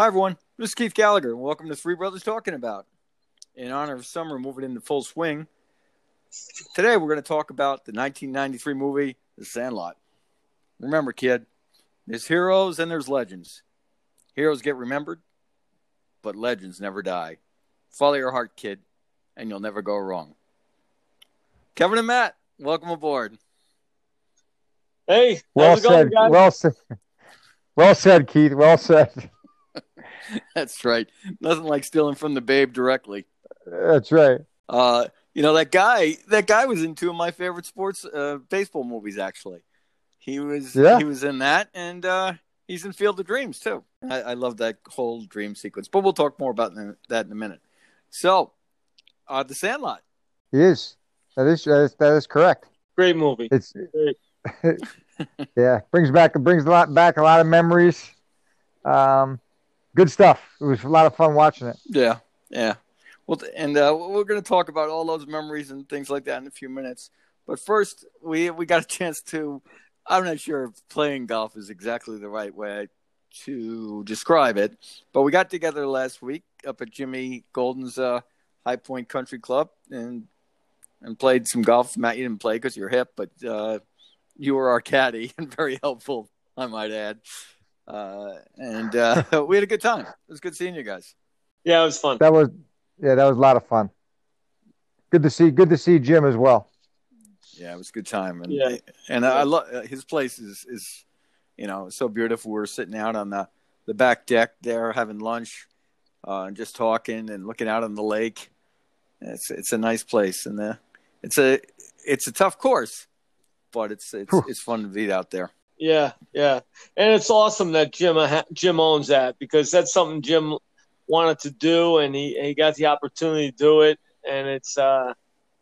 Hi, everyone. This is Keith Gallagher, and welcome to Three Brothers Talking About. In honor of summer moving into full swing, today we're going to talk about the 1993 movie, The Sandlot. Remember, kid, there's heroes and there's legends. Heroes get remembered, but legends never die. Follow your heart, kid, and you'll never go wrong. Kevin and Matt, welcome aboard. Hey, Well how's it going, said. guys? Well said. Well said, Keith. Well said. That's right. Nothing like stealing from the babe directly. That's right. Uh, you know that guy. That guy was in two of my favorite sports uh, baseball movies. Actually, he was. Yeah. He was in that, and uh, he's in Field of Dreams too. I, I love that whole dream sequence. But we'll talk more about that in a minute. So, uh, the Sandlot. He is. That is that is, that is correct. Great movie. It's Great. yeah brings back brings a lot back a lot of memories. Um, good stuff. It was a lot of fun watching it. Yeah, yeah. Well, and uh, we're going to talk about all those memories and things like that in a few minutes. But first, we we got a chance to. I'm not sure if playing golf is exactly the right way to describe it, but we got together last week up at Jimmy Golden's uh, High Point Country Club and and played some golf. Matt, you didn't play because you're hip, but uh, you were our caddy and very helpful, I might add. Uh, and uh, we had a good time. It was good seeing you guys. Yeah, it was fun. That was yeah, that was a lot of fun. Good to see. Good to see Jim as well. Yeah, it was a good time, and Yeah. and I love his place is is you know so beautiful. We are sitting out on the the back deck there having lunch, uh, and just talking and looking out on the lake. It's it's a nice place, and uh, it's a it's a tough course, but it's it's Whew. it's fun to be out there. Yeah, yeah, and it's awesome that Jim uh, Jim owns that because that's something Jim wanted to do, and he he got the opportunity to do it, and it's uh,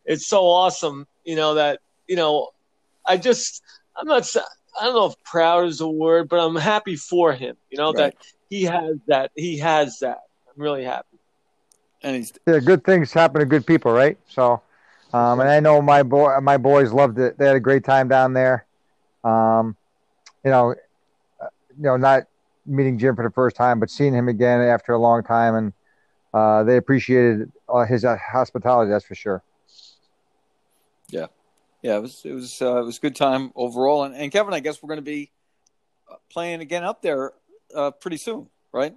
it's so awesome, you know that you know, I just I'm not I don't know if proud is a word, but I'm happy for him, you know Right. that he has that he has that. I'm really happy. And he's Yeah, good things happen to good people, right? So, um, and I know my boy, my boys loved it. They had a great time down there. Um, you know, uh, you know, not meeting Jim for the first time, but seeing him again after a long time, and uh, they appreciated uh, his uh, hospitality. That's for sure. yeah, yeah, it was it was uh, it was a good time overall. And, and Kevin, I guess we're going to be uh, playing again up there uh, pretty soon, right?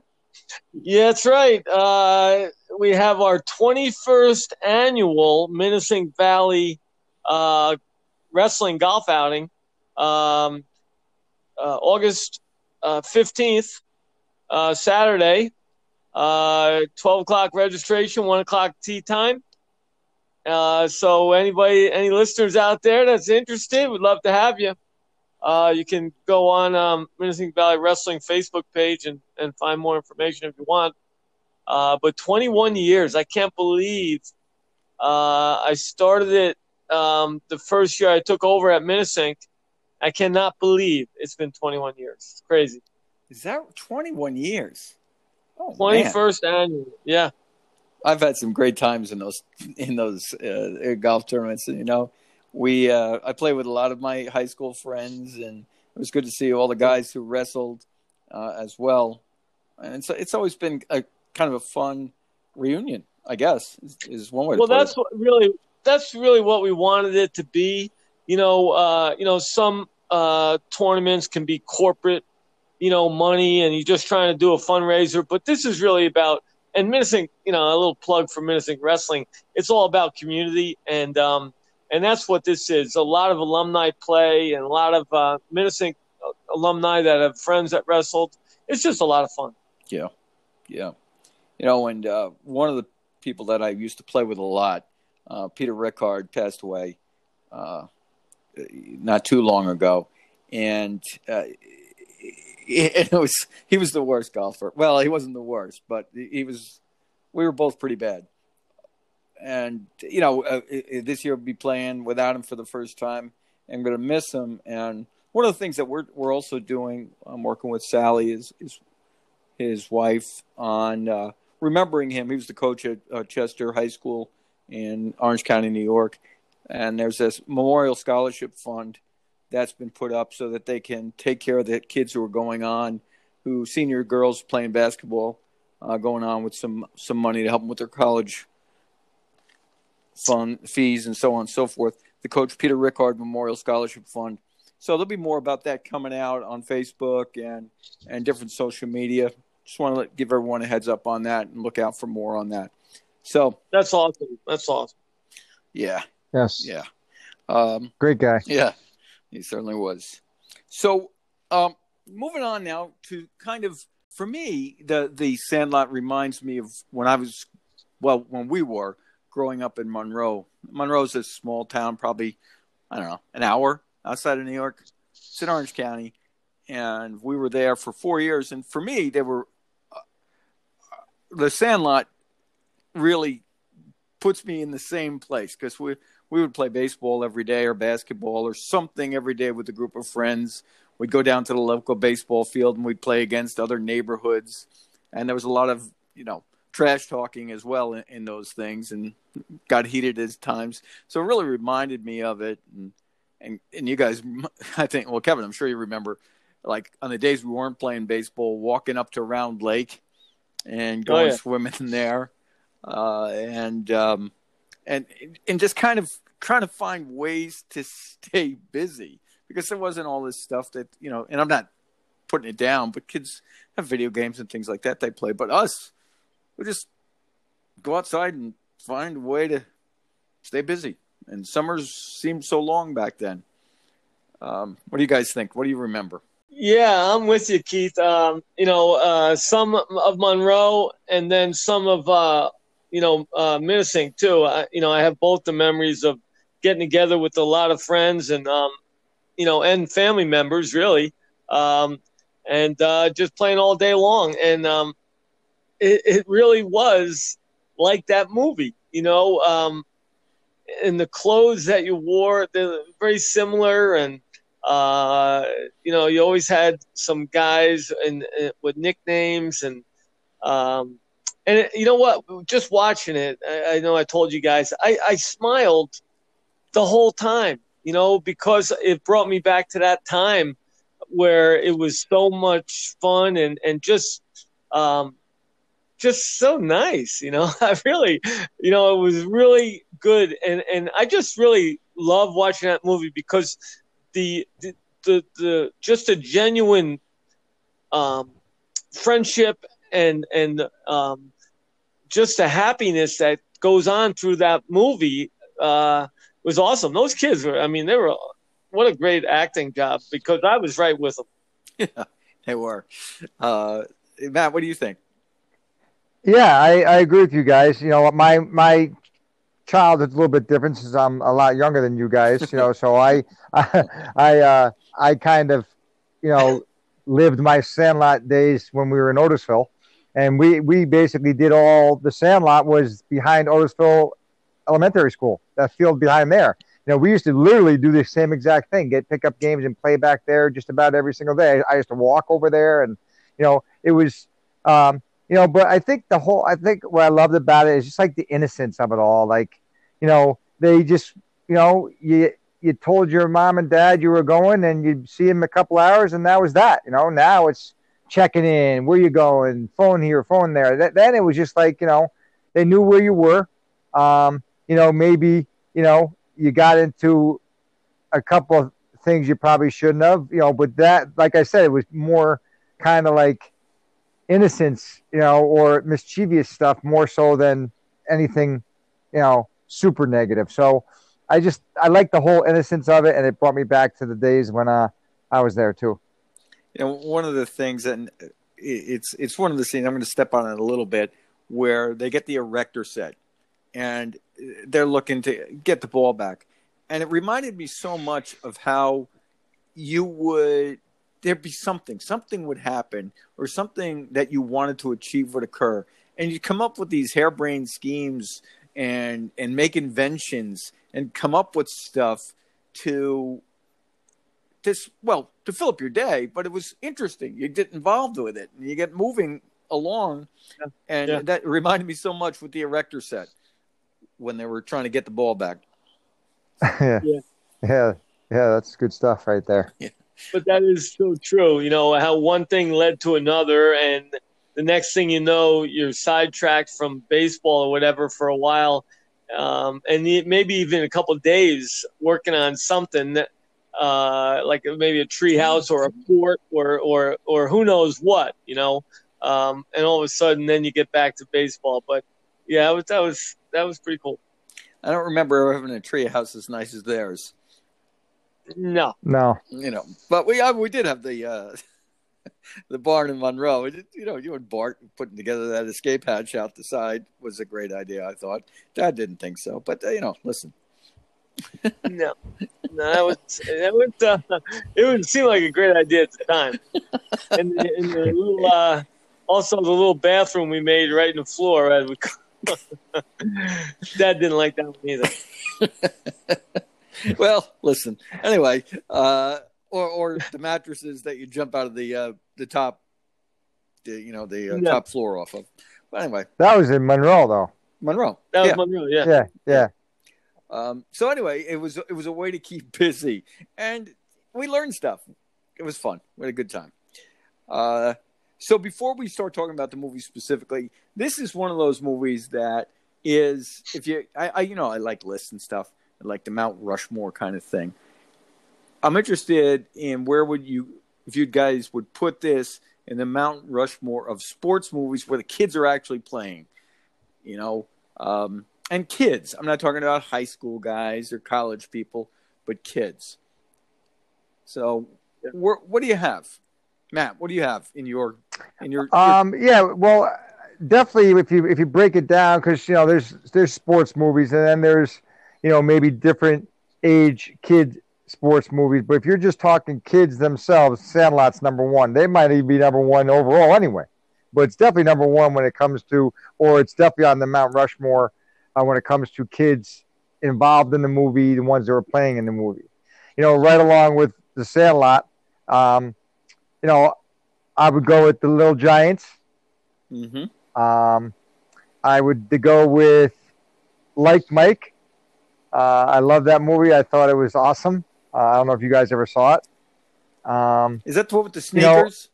Yeah, that's right. Uh, we have our 21st annual Minisink Valley uh, wrestling golf outing, um, August uh, 15th, uh, Saturday, uh, 12 o'clock registration, 1 o'clock tee time. Uh, so, anybody, any listeners out there that's interested, would love to have you. Uh, you can go on um, Minisink Valley Wrestling Facebook page and, and find more information if you want. Uh, but 21 years, I can't believe uh, I started it um, the first year I took over at Minisink. I cannot believe it's been 21 years. It's crazy. Is that 21 years? Oh, man. 21st annual. Yeah. I've had some great times in those in those uh, golf tournaments, you know, we uh, I play with a lot of my high school friends, and it was good to see all the guys who wrestled uh, as well. And so it's always been a kind of a fun reunion, I guess, is, is one way. well that's it. what really that's really what we wanted it to be you know uh, you know some uh, tournaments can be corporate you know money and you're just trying to do a fundraiser but this is really about and Minisink you know a little plug for Minisink wrestling. It's all about community and um, and that's what this is. A lot of alumni play and a lot of uh, Minisink alumni that have friends that wrestled. It's just a lot of fun. Yeah, yeah. You know, and uh, one of the people that I used to play with a lot, uh, Peter Rickard, passed away uh, not too long ago, and uh, it, was he was the worst golfer. Well, he wasn't the worst, but he was. We were both pretty bad, and you know, uh, this year we'll be playing without him for the first time. I'm going to miss him, and one of the things that we're we're also doing, I'm working with Sally, is is his wife on uh, remembering him. He was the coach at uh, Chester High School in Orange County, New York, and there's this memorial scholarship fund that's been put up so that they can take care of the kids who are going on who senior girls playing basketball, uh, going on with some some money to help them with their college fund fees and so on and so forth. The Coach Peter Rickard Memorial Scholarship Fund. So there'll be more about that coming out on Facebook and and different social media. Just want to let, give everyone a heads up on that and look out for more on that. So that's awesome. That's awesome. Yeah. Yes. Yeah. Um, Great guy. Yeah, he certainly was. So, um, moving on now to kind of for me, the the Sandlot reminds me of when I was, well, when we were growing up in Monroe. Monroe's a small town, probably I don't know, an hour outside of New York. It's in Orange County, and we were there for four years. And for me, they were uh, the Sandlot really puts me in the same place because we we would play baseball every day or basketball or something every day with a group of friends. We'd go down to the local baseball field and we'd play against other neighborhoods, and there was a lot of you know trash talking as well in, in those things and got heated at times. So it really reminded me of it and and and you guys, I think, well, Kevin, I'm sure you remember, like on the days we weren't playing baseball, walking up to Round Lake and going oh, yeah. swimming there, uh, and um, and and just kind of trying to find ways to stay busy because there wasn't all this stuff that you know. And I'm not putting it down, but kids have video games and things like that they play. But us, we just go outside and find a way to stay busy and summers seemed so long back then. Um, what do you guys think? What do you remember? Yeah, I'm with you, Keith. Um, you know, uh, some of Monroe and then some of uh, you know uh, Minisink too. I, you know, I have both the memories of getting together with a lot of friends and um, you know and family members really, um, and uh, just playing all day long. And um, it, it really was like that movie. You know, um, and the clothes that you wore they're very similar and uh, you know you always had some guys and with nicknames and um, and you know what just watching it I, I, know i told you guys I, I smiled the whole time you know because it brought me back to that time where it was so much fun and and just um, just so nice, you know. I really, you know, it was really good, and and I just really love watching that movie because the the the, the just a genuine um, friendship and and um, just the happiness that goes on through that movie uh, was awesome. Those kids were, I mean, they were what a great acting job because I was right with them. Yeah, they were. Uh, Matt, what do you think? Yeah, I, I agree with you guys. You know, my my child is a little bit different since I'm a lot younger than you guys. You know, so I I I, uh, I kind of you know lived my Sandlot days when we were in Otisville, and we we basically did all the Sandlot was behind Otisville Elementary School. That field behind there. You know, we used to literally do the same exact thing: get pickup games and play back there just about every single day. I used to walk over there, and you know, it was. Um, you know, but I think the whole, I think what I loved about it is just like the innocence of it all. Like, you know, they just, you know, you, you told your mom and dad you were going and you'd see them a couple hours and that was that, you know, now it's checking in, where you going, phone here, phone there. That, then it was just like, you know, they knew where you were. Um, you know, maybe, you know, you got into a couple of things you probably shouldn't have, you know, but that, like I said, it was more kind of like, innocence, you know, or mischievous stuff more so than anything, you know, super negative. So I just I like the whole innocence of it, and it brought me back to the days when uh, I was there too. You know, one of the things, and it's it's one of the scenes I'm going to step on it a little bit, where they get the erector set, and they're looking to get the ball back, and it reminded me so much of how you would there'd be something, something would happen, or something that you wanted to achieve would occur, and you'd come up with these harebrained schemes and and make inventions and come up with stuff to this well to fill up your day but it was interesting. You get involved with it and you get moving along. Yeah. and yeah. that reminded me so much with the erector set when they were trying to get the ball back. Yeah. Yeah. Yeah, yeah that's good stuff right there. Yeah. But that is so true. You know how one thing led to another, and the next thing you know, you're sidetracked from baseball or whatever for a while, um, and maybe even a couple days working on something that, uh, like maybe a tree house or a fort or or or who knows what, you know. Um, and all of a sudden, then you get back to baseball. But yeah, that was that was, that was pretty cool. I don't remember having a tree house as nice as theirs. No, no, you know, but we uh, we did have the uh, the barn in Monroe. It, you know, you and Bart putting together that escape hatch out the side was a great idea. I thought Dad didn't think so, but uh, you know, listen. No, no, that was that would uh, it would seem like a great idea at the time. And, and the little, uh, also the little bathroom we made right in the floor. As we, Dad didn't like that one either. well, listen. Anyway, uh, or or the mattresses that you jump out of the uh, the top, the, you know, the uh, yeah. top floor off of. But anyway, that was in Monroe, though. Monroe. That was yeah. Monroe. Yeah. Yeah. Yeah. Um, so anyway, it was it was a way to keep busy, and we learned stuff. It was fun. We had a good time. Uh, so before we start talking about the movie specifically, this is one of those movies that is if you I, I you know I like lists and stuff I like the Mount Rushmore kind of thing. I'm interested in where would you, if you guys would put this in the Mount Rushmore of sports movies where the kids are actually playing, you know, um, and kids. I'm not talking about high school guys or college people, but kids. So, what do you have, Matt? What do you have in your in your? Um, yeah, well, definitely if you if you break it down, because you know there's there's sports movies and then there's you know, maybe different age kid sports movies. But if you're just talking kids themselves, Sandlot's number one. They might even be number one overall anyway. But it's definitely number one when it comes to, or it's definitely on the Mount Rushmore uh, when it comes to kids involved in the movie, the ones that were playing in the movie. You know, right along with the Sandlot, um, you know, I would go with the Little Giants. Mm-hmm. Um, I would go with Like Mike. Uh, I love that movie. I thought it was awesome. Uh, I don't know if you guys ever saw it. Um, Is that the one with the sneakers?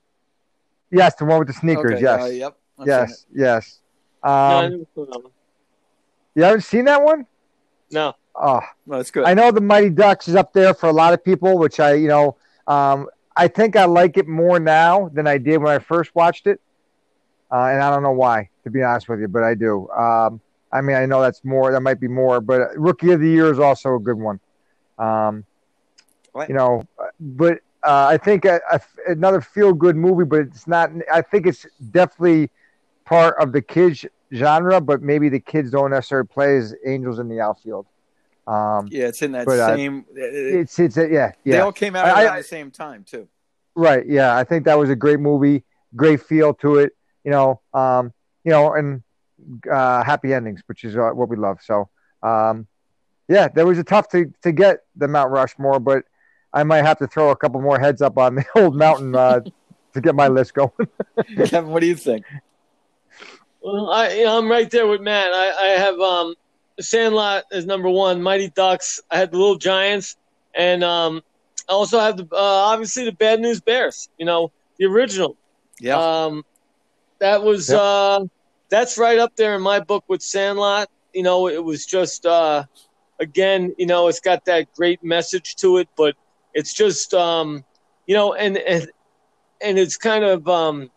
You know, yes, the one with the sneakers. Okay, yes. Uh, yep. I've yes. Yes. Um, no, you haven't seen that one? No. Oh, well, that's good. I know the Mighty Ducks is up there for a lot of people, which I, you know, um, I think I like it more now than I did when I first watched it. Uh, and I don't know why, to be honest with you, but I do. Um, I mean, I know that's more. That might be more, but Rookie of the Year is also a good one. Um, you know, but uh, I think a, a, another feel-good movie, but it's not. I think it's definitely part of the kids genre, but maybe the kids don't necessarily play as Angels in the Outfield. Um, yeah, it's in that but, uh, same. Uh, it's it's uh, yeah yeah. They all came out I, at the same time too. Right. Yeah, I think that was a great movie. Great feel to it. You know. Um, you know, and uh, happy endings, which is uh, what we love. So, um, yeah, there was a tough to, to get the Mount Rushmore, but I might have to throw a couple more heads up on the old mountain uh, to get my list going. Kevin, what do you think? Well, I, am right there with Matt. I, I have um, Sandlot as number one, Mighty Ducks. I had the Little Giants, and um, I also have the uh, obviously the Bad News Bears. You know, the original. Yeah. Um, that was yep. uh, that's right up there in my book with Sandlot. You know, it was just uh, again, you know, it's got that great message to it, but it's just um, you know, and and and it's kind of um,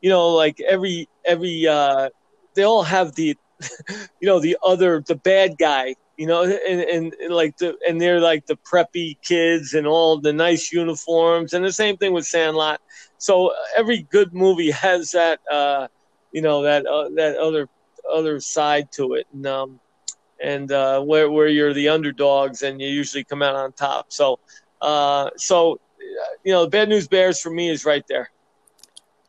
you know, like every every uh, they all have the you know the other the bad guy you know and, and, and like the and they're like the preppy kids and all the nice uniforms and the same thing with sandlot so every good movie has that uh you know that uh, that other other side to it, and um, and uh, where where you're the underdogs and you usually come out on top. So uh, so you know, the bad news bears for me is right there.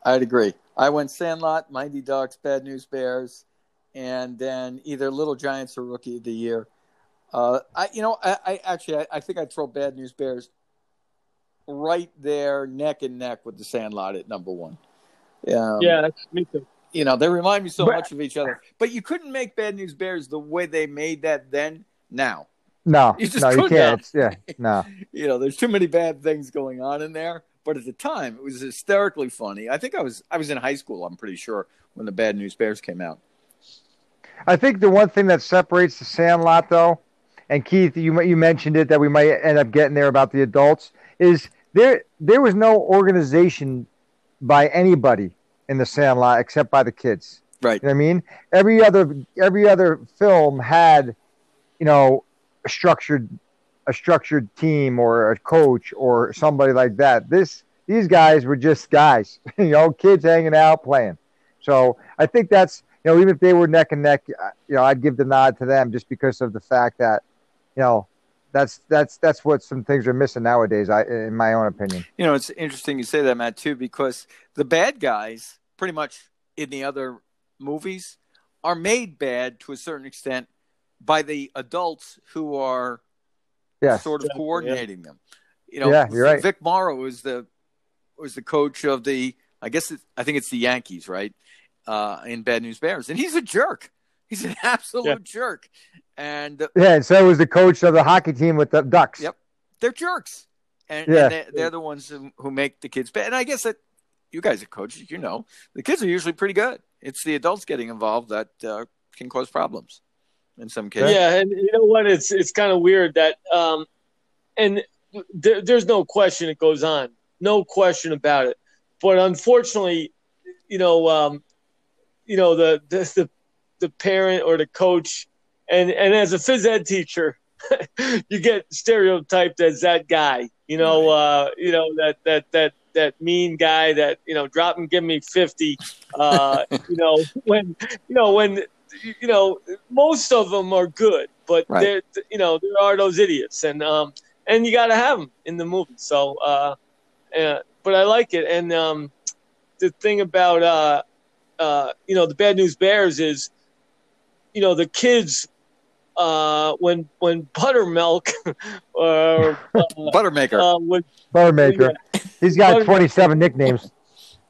I'd agree. I went Sandlot, Mighty Ducks, Bad News Bears, and then either Little Giants or Rookie of the Year. Uh, I, you know, I, I actually, I, I, think I'd throw Bad News Bears right there, neck and neck with the Sandlot at number one. Um, yeah, that's me too you know, they remind me so but, much of each other. But you couldn't make Bad News Bears the way they made that then. Now, No, You just no, you couldn't can't. Yeah, no. you know, there's too many bad things going on in there. But at the time, it was hysterically funny. I think I was I was in high school. I'm pretty sure when the Bad News Bears came out. I think the one thing that separates the Sandlot, though, and Keith, you you mentioned it that we might end up getting there about the adults is there. There was no organization by anybody in the Sandlot except by the kids. Right. You know what I mean? Every other every other film had, you know, structured a structured team or a coach or somebody like that. This these guys were just guys, you know, kids hanging out playing. So I think that's you know even if they were neck and neck, you know, I'd give the nod to them just because of the fact that, you know, that's that's that's what some things are missing nowadays. I in my own opinion. You know, it's interesting you say that, Matt, too, because the bad guys, pretty much in the other movies, are made bad to a certain extent by the adults who are Yes. sort of Exactly, coordinating them. You know, Yeah, you're right. Vic Morrow was the was the coach of the. I guess it, I think it's the Yankees, right? Uh, in Bad News Bears, and he's a jerk. He's an absolute Yeah. jerk, and Yeah, and so was the coach of the hockey team with the Ducks. Yep. they're jerks, and, Yeah. and they're, they're the ones who, who make the kids bad. And I guess that you guys are coaches, you know, the kids are usually pretty good. It's the adults getting involved that uh, can cause problems in some cases. Yeah, and you know what? It's it's kind of weird that, um, and there, there's no question it goes on, no question about it. But unfortunately, you know, um, you know the, the the the parent or the coach, and and as a phys ed teacher, you get stereotyped as that guy. You know, uh, you know that that that that mean guy that you know drop and give me fifty. Uh, you know when you know when you know most of them are good, but Right. there you know there are those idiots, and um and you got to have them in the movie. So, uh, uh, but I like it, and um, the thing about uh, uh, you know the Bad News Bears is, you know the kids. Uh, when when buttermilk or uh, Buttermaker. uh, when Buttermaker. he's got 27 nicknames.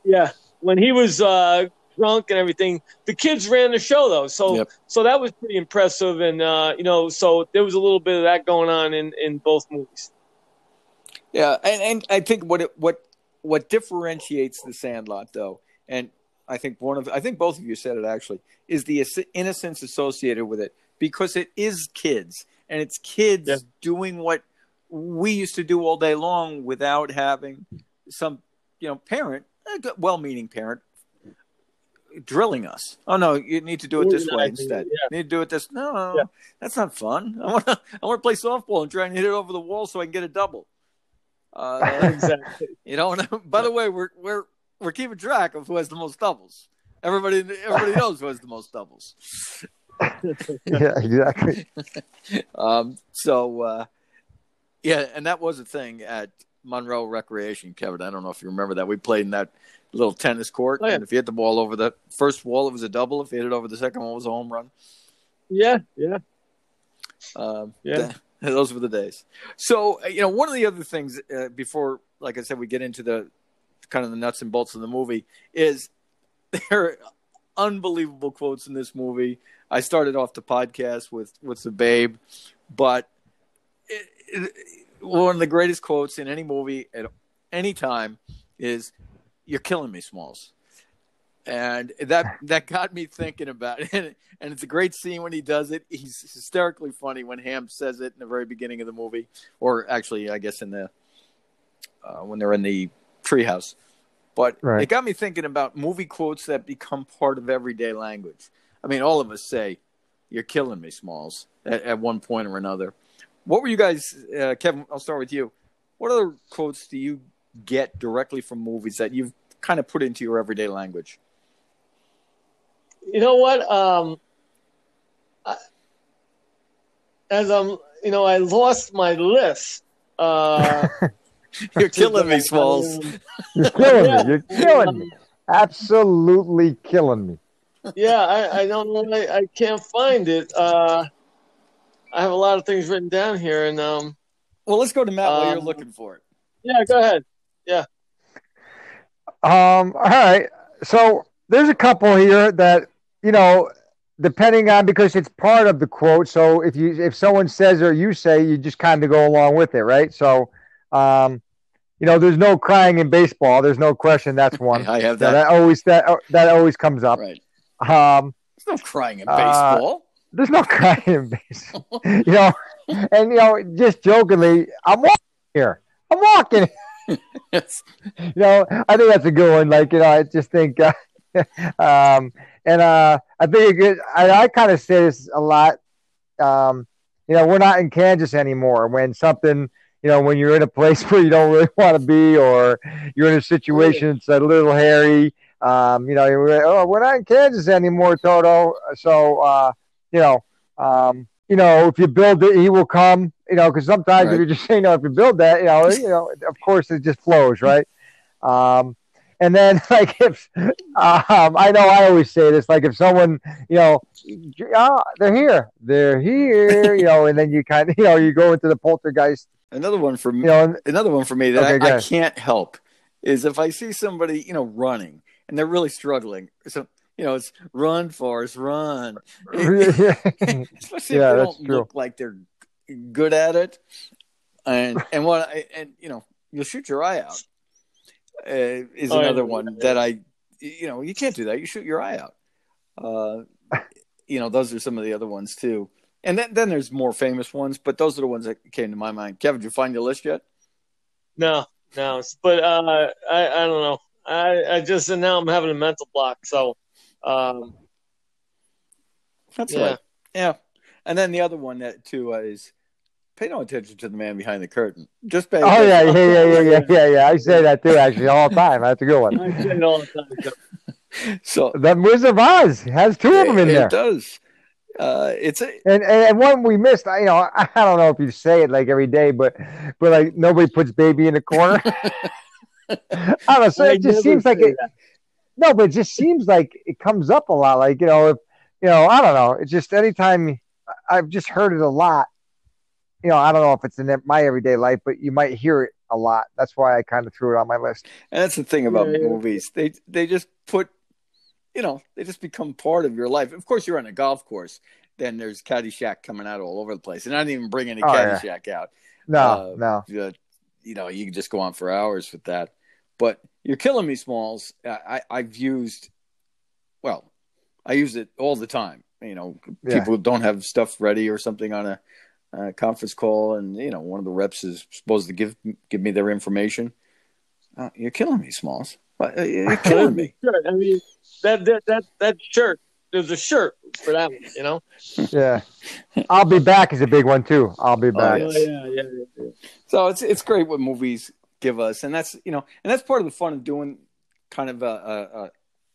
yeah, when he was uh, drunk and everything, the kids ran the show though. So Yep. so that was pretty impressive, and uh, you know, so there was a little bit of that going on in in both movies. Yeah, and, and I think what it, what what differentiates the Sandlot, though, and I think one of I think both of you said it actually is the innocence associated with it because it is kids and it's kids Yeah. doing what we used to do all day long without having some you know parent, a well-meaning parent, drilling us. Oh no, you need to do it this way instead. yeah. You need to do it this. No, Yeah. that's not fun. I want to I want to play softball and try and hit it over the wall so I can get a double. Uh, exactly. you know, and by the way, we're we're we're keeping track of who has the most doubles. Everybody everybody knows who has the most doubles. Yeah, exactly. Um, so uh, yeah, and that was a thing at Monroe Recreation, Kevin. I don't know if you remember that. We played in that little tennis court, Oh, yeah. and if you hit the ball over the first wall, it was a double. If you hit it over the second one, it was a home run. Yeah, yeah. Um, Yeah. th- those were the days. So, uh, you know, one of the other things uh, before, like I said, we get into the kind of the nuts and bolts of the movie is there are unbelievable quotes in this movie. I started off the podcast with with the babe, but it, it, one of the greatest quotes in any movie at any time is "You're killing me, Smalls." and that that got me thinking about it. And, and it's a great scene when he does it. He's hysterically funny when Ham says it in the very beginning of the movie, or actually, I guess in the uh, when they're in the treehouse. But Right. it got me thinking about movie quotes that become part of everyday language. I mean, all of us say, "You're killing me, Smalls," at, at one point or another. What were you guys, uh, Kevin? I'll start with you. What other quotes do you get directly from movies that you've kind of put into your everyday language? You know what? Um, I, as I'm, you know, I lost my list. Uh, You're killing me, Smalls. You're killing Yeah. me. You're killing me. Absolutely killing me. yeah, I, I don't know. I, I can't find it. Uh, I have a lot of things written down here, and um, Well, let's go to Matt while you're Um, looking for it. yeah, go ahead. Yeah. Um, all right. So there's a couple here that, you know, depending on because it's part of the quote. So if you if someone says or you say, you just kind of go along with it, right? So, um, you know, there's no crying in baseball. There's no question. That's one. I have that. that always that that always comes up. Right. Um, There's no crying in Uh, baseball. There's no crying in baseball. you know, and you know, just jokingly, I'm walking here. I'm walking. Yes. you know, I think that's a good one. Like, you know, I just think, uh, um, and uh, I think it. I, I kind of say this a lot. Um, you know, we're not in Kansas anymore. When something, you know, when you're in a place where you don't really want to be, or you're in a situation that's a little hairy. Um, you know, you're, oh, we're not in Kansas anymore, Toto. So, uh, you know, um, you know, if you build it, he will come. You know, because sometimes Right. if you just say, you know, if you build that, you know, you know, of course it just flows, right? Um, and then like if um, I know I always say this, like if someone, you know, oh, they're here, they're here, you know, and then you kind of, you know, you go into the poltergeist, Another one for me. you know, another one for me that Okay, I, I can't help is if I see somebody, you know, running and they're really struggling. So, you know, it's run, for Forrest, run. Especially if Yeah, they don't true. look like they're good at it. And and what I, and you know, you'll shoot your eye out. Uh, is Oh, yeah. another one that I, you know, you can't do that. You shoot your eye out. Uh, you know, those are some of the other ones too. And then, then there's more famous ones, but those are the ones that came to my mind. Kevin, did you find your list yet? No, no. But uh, I, I don't know. I, I just and now I'm having a mental block. So, um, That's Yeah. right. Yeah. And then the other one that too uh, is pay no attention to the man behind the curtain. Just pay. oh yeah, yeah, yeah, yeah, yeah, yeah, yeah. I say that too, actually, all the time. That's a good one. I say it all the time. So, So The Wizard of Oz has two of them in it, there. it does. Uh, it's a And, and and one we missed, I- you know, I don't know if you say it like every day, but but like nobody puts baby in the corner. I don't know. So I it just seems like say it. No, but it just seems like it comes up a lot. Like you know, if you know, I don't know. It's just anytime I've just heard it a lot. You know, I don't know if it's in my everyday life, but you might hear it a lot. That's why I kind of threw it on my list. and that's the thing about Yeah, yeah. movies. They they just put, you know, they just become part of your life. Of course, you're on a golf course. Then there's Caddyshack coming out all over the place, and I didn't even bring any Oh, yeah. Caddyshack out. No, Uh, no. you know, you can just go on for hours with that. But you're killing me, Smalls. I, I, I've used, well, I use it all the time. You know, Yeah. people don't have stuff ready or something on a, a conference call, and you know, one of the reps is supposed to give give me their information. Uh, you're killing me, Smalls. Uh, You're killing me. Sure. I mean, that that that that shirt. There's a shirt for that one. You know. Yeah. I'll be back is a big one too. I'll be back. Oh, yeah, yeah, yeah, yeah. So it's it's great what movies give us, and that's you know, and that's part of the fun of doing kind of a, a, a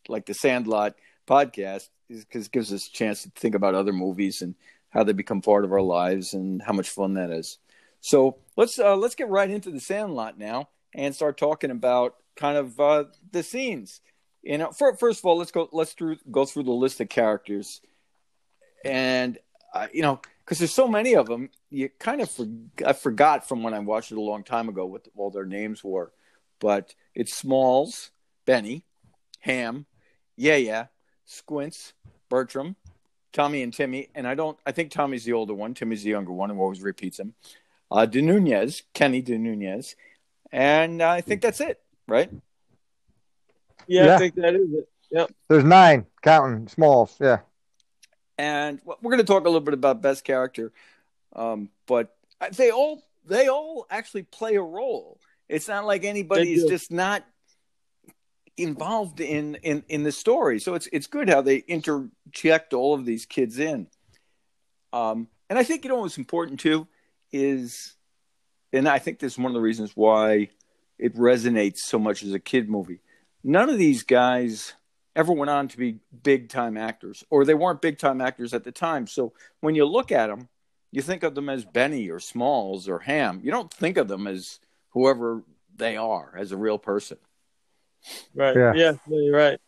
like the Sandlot podcast, is because it gives us a chance to think about other movies and how they become part of our lives and how much fun that is. So let's uh, let's get right into the Sandlot now and start talking about kind of uh, the scenes. You know, for, first of all, let's go let's through, go through the list of characters, and uh, you know, because there's so many of them, you kind of for, I forgot from when I watched it a long time ago what all their names were, but it's Smalls, Benny, Ham, Yeah Yeah, Squints, Bertram, Tommy and Timmy, and I don't. I think Tommy's the older one. Timmy's the younger one, who always repeats him. Uh, De Nunez, Kenny De Nunez, and I think that's it, right? Yeah, Yeah. I think that is it. Yep. There's nine counting smalls. Yeah. and we're going to talk a little bit about best character um, but they all they all actually play a role. It's not like anybody is just not involved in, in in the story. So it's it's good how they interject all of these kids in. Um, and i think you know what's important too is and i think this is one of the reasons why it resonates so much as a kid movie. None of these guys ever went on to be big time actors, or they weren't big time actors at the time. So when you look at them, you think of them as Benny or Smalls or Ham. You don't think of them as whoever they are as a real person. Right. Yeah. Yeah. you're right.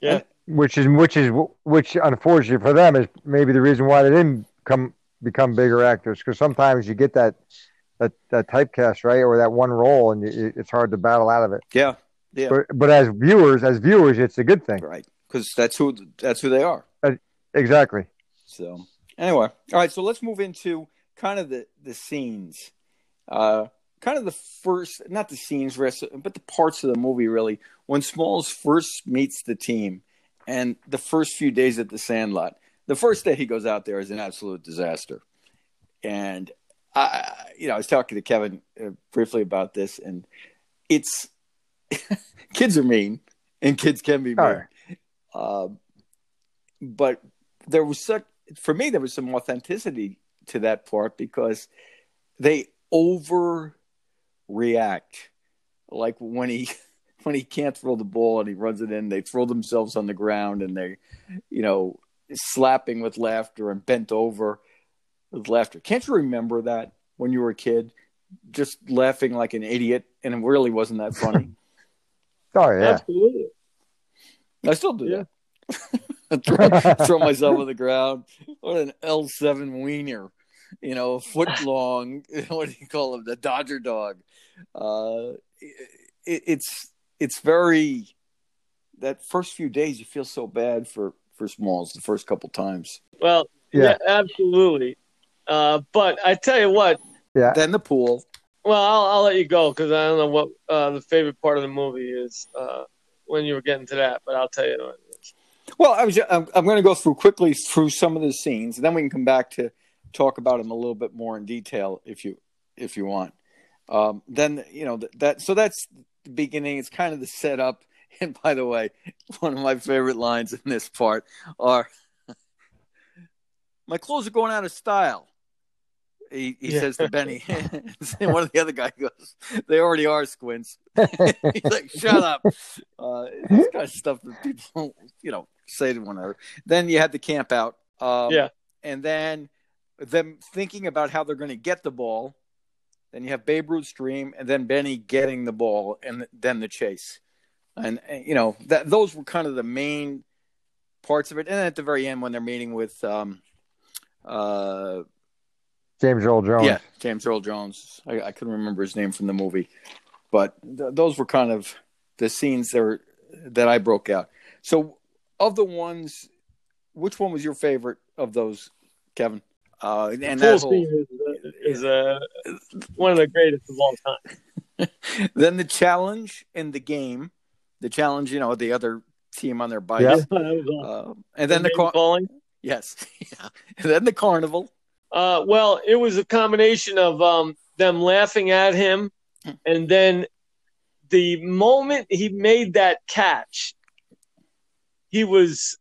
Yeah. Which is which is which unfortunately for them is maybe the reason why they didn't come become bigger actors because sometimes you get that that that typecast right or that one role and you, it's hard to battle out of it. Yeah, yeah, But but as viewers, as viewers, it's a good thing. right. Because that's who that's who they are. Exactly. So anyway, all right. So let's move into kind of the the scenes. Uh, kind of the first, not the scenes, but the parts of the movie really. When Smalls first meets the team, and the first few days at the Sandlot. The first day he goes out there is an absolute disaster, and I, you know, I was talking to Kevin uh, briefly about this, and it's kids are mean, and kids can be mean. Uh, but there was such for me there was some authenticity to that part because they overreact. Like when he when he can't throw the ball and he runs it in they throw themselves on the ground and they you know slapping with laughter and bent over with laughter. Can't you remember that when you were a kid just laughing like an idiot? And it really wasn't that funny. Oh yeah. Absolutely. I still do yeah. that throw, throw myself on the ground. What an L seven wiener, you know, a foot long. What do you call him? The Dodger dog. Uh, it, it's it's very that first few days you feel so bad for for Smalls the first couple times. Well, yeah, yeah absolutely. Uh, but I tell you what. Yeah. Then the pool. Well, I'll, I'll let you go because I don't know what uh, the favorite part of the movie is uh, when you were getting to that, but I'll tell you. Well, I was. I'm, I'm going to go through quickly through some of the scenes, and then we can come back to talk about them a little bit more in detail if you if you want. Um, then you know that. So that's the beginning. It's kind of the setup. And by the way, one of my favorite lines in this part are, "My clothes are going out of style." He, he yeah. says to Benny, and one of the other guy goes, "They already are squints." He's like, "Shut up!" Uh, this kind of stuff that people, you know, say to one another. Then you had the camp out. Um, yeah. And then them thinking about how they're going to get the ball. Then you have Babe Ruth's dream, and then Benny getting the ball, and then the chase. And, and you know that those were kind of the main parts of it. And then at the very end, when they're meeting with um, uh, James Earl Jones, yeah, James Earl Jones. I, I couldn't remember his name from the movie, but th- those were kind of the scenes there that I broke out. So of the ones, which one was your favorite of those, Kevin? Uh, and that whole, is, uh, is uh, one of the greatest of all time. then the challenge in the game, the challenge, you know, the other team on their bikes, yeah, uh, and then the, the car- falling. Yes, yeah. And then the carnival. Uh, well, it was a combination of um, them laughing at him, and then the moment he made that catch, he was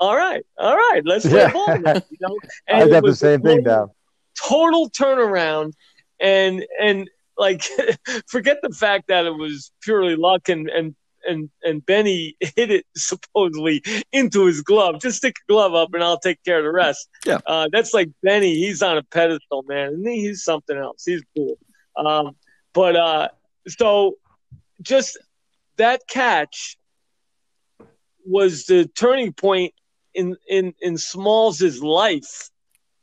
all right, all right, let's play yeah. ball. Now, you know, and I got the same total, thing now. Total turnaround, and and like forget the fact that it was purely luck and and and and Benny hit it supposedly into his glove. Just stick a glove up, and I'll take care of the rest. Yeah, uh, that's like Benny. He's on a pedestal, man, and he's something else. He's cool. Um, but uh, so just that catch was the turning point in in in Smalls's life.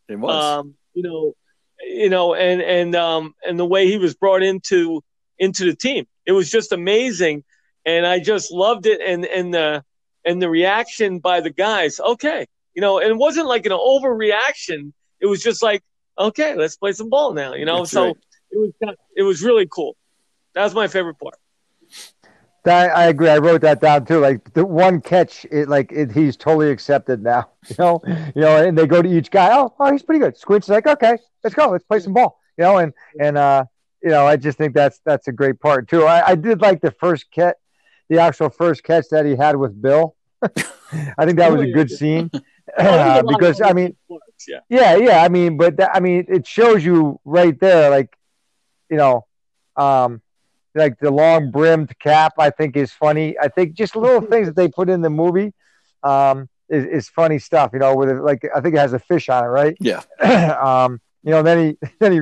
It was, um, you know, you know, and and um and the way he was brought into into the team, it was just amazing, and I just loved it, and and the and the reaction by the guys. Okay, you know, and it wasn't like an overreaction. It was just like, okay, let's play some ball now, you know. That's so right. it was it was really cool. That was my favorite part. I, I agree. I wrote that down too. Like the one catch, it like it, he's totally accepted now. You know, you know, and they go to each guy. Oh, oh, he's pretty good. Squint's like, okay, let's go, let's play some ball. You know, and and uh, you know, I just think that's that's a great part too. I, I did like the first catch, the actual first catch that he had with Bill. I think that was a good scene uh, because I mean, yeah, yeah, yeah. I mean, but that, I mean, it shows you right there, like, you know, um, like the long brimmed cap, I think is funny. I think just little things that they put in the movie um, is, is funny stuff. You know, with it, like I think it has a fish on it, right? Yeah. um, you know, then he then he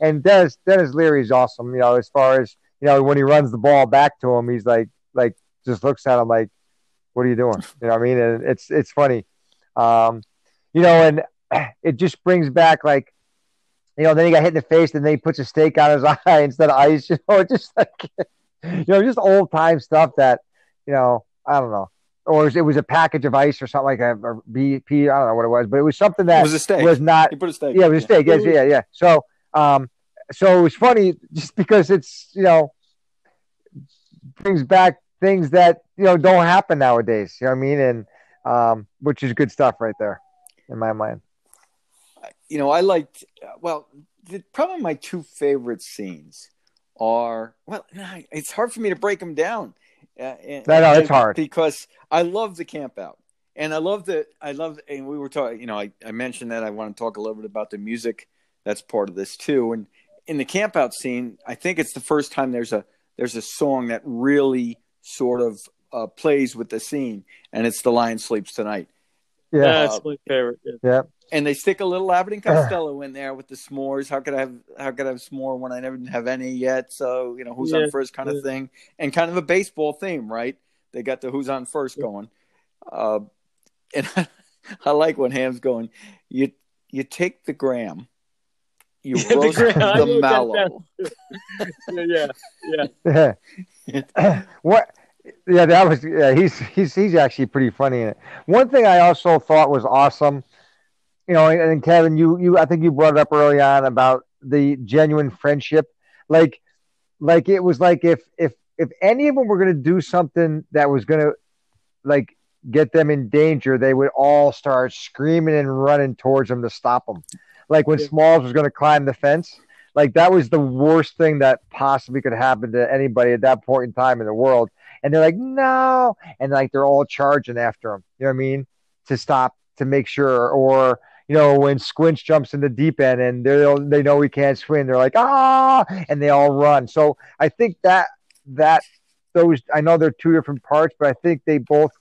and Dennis Denis Leary is awesome. You know, as far as you know, when he runs the ball back to him, he's like like just looks at him like, "What are you doing?" You know, what I mean, and it's it's funny. Um, you know, and it just brings back like you know, then he got hit in the face, and then he puts a steak on his eye instead of ice. You know, just like you know, just old time stuff that you know. I don't know. or it was a package of ice or something like a, a BP. I don't know what it was, but it was something that It was a steak. was not. He put a steak. Yeah, it was a steak. Yes, yeah, yeah. So, um, so it was funny just because it's you know brings back things that you know don't happen nowadays. You know what I mean? And um, which is good stuff right there in my mind. You know, I liked. Well, the, probably my two favorite scenes are well. It's hard for me to break them down. Uh, and- No, no, it's hard. because I love the camp out, and I love the. I love, and we were talking. You know, I, I mentioned that I want to talk a little bit about the music. That's part of this too. And in the camp out scene, I think it's the first time there's a there's a song that really sort of uh, plays with the scene, and it's "The Lion Sleeps Tonight." Yeah, That's my favorite. Yeah. yeah, and they stick a little Abbott and Costello in there with the s'mores. How could I have how could I have s'more when I never didn't have any yet? So you know who's Yeah, on first kind of thing, and kind of a baseball theme, right? They got the who's on first going, uh, and I like when Ham's going. You you take the gram, you Yeah, the gram, the mallow. yeah, yeah, yeah. what? Yeah, that was. Yeah, he's he's he's actually pretty funny in it. One thing I also thought was awesome, you know, and, Kevin, you you I think you brought it up early on about the genuine friendship, like like it was like if if if any of them were going to do something that was going to like get them in danger, they would all start screaming and running towards them to stop them. Like when Smalls was going to climb the fence, like that was the worst thing that possibly could happen to anybody at that point in time in the world. And they're like, no, and like they're all charging after him. You know what I mean? To stop to make sure, or you know when Squints jumps in the deep end and they they know he can't swim, they're like ah, and they all run. So I think that that those I know they're two different parts, but I think they both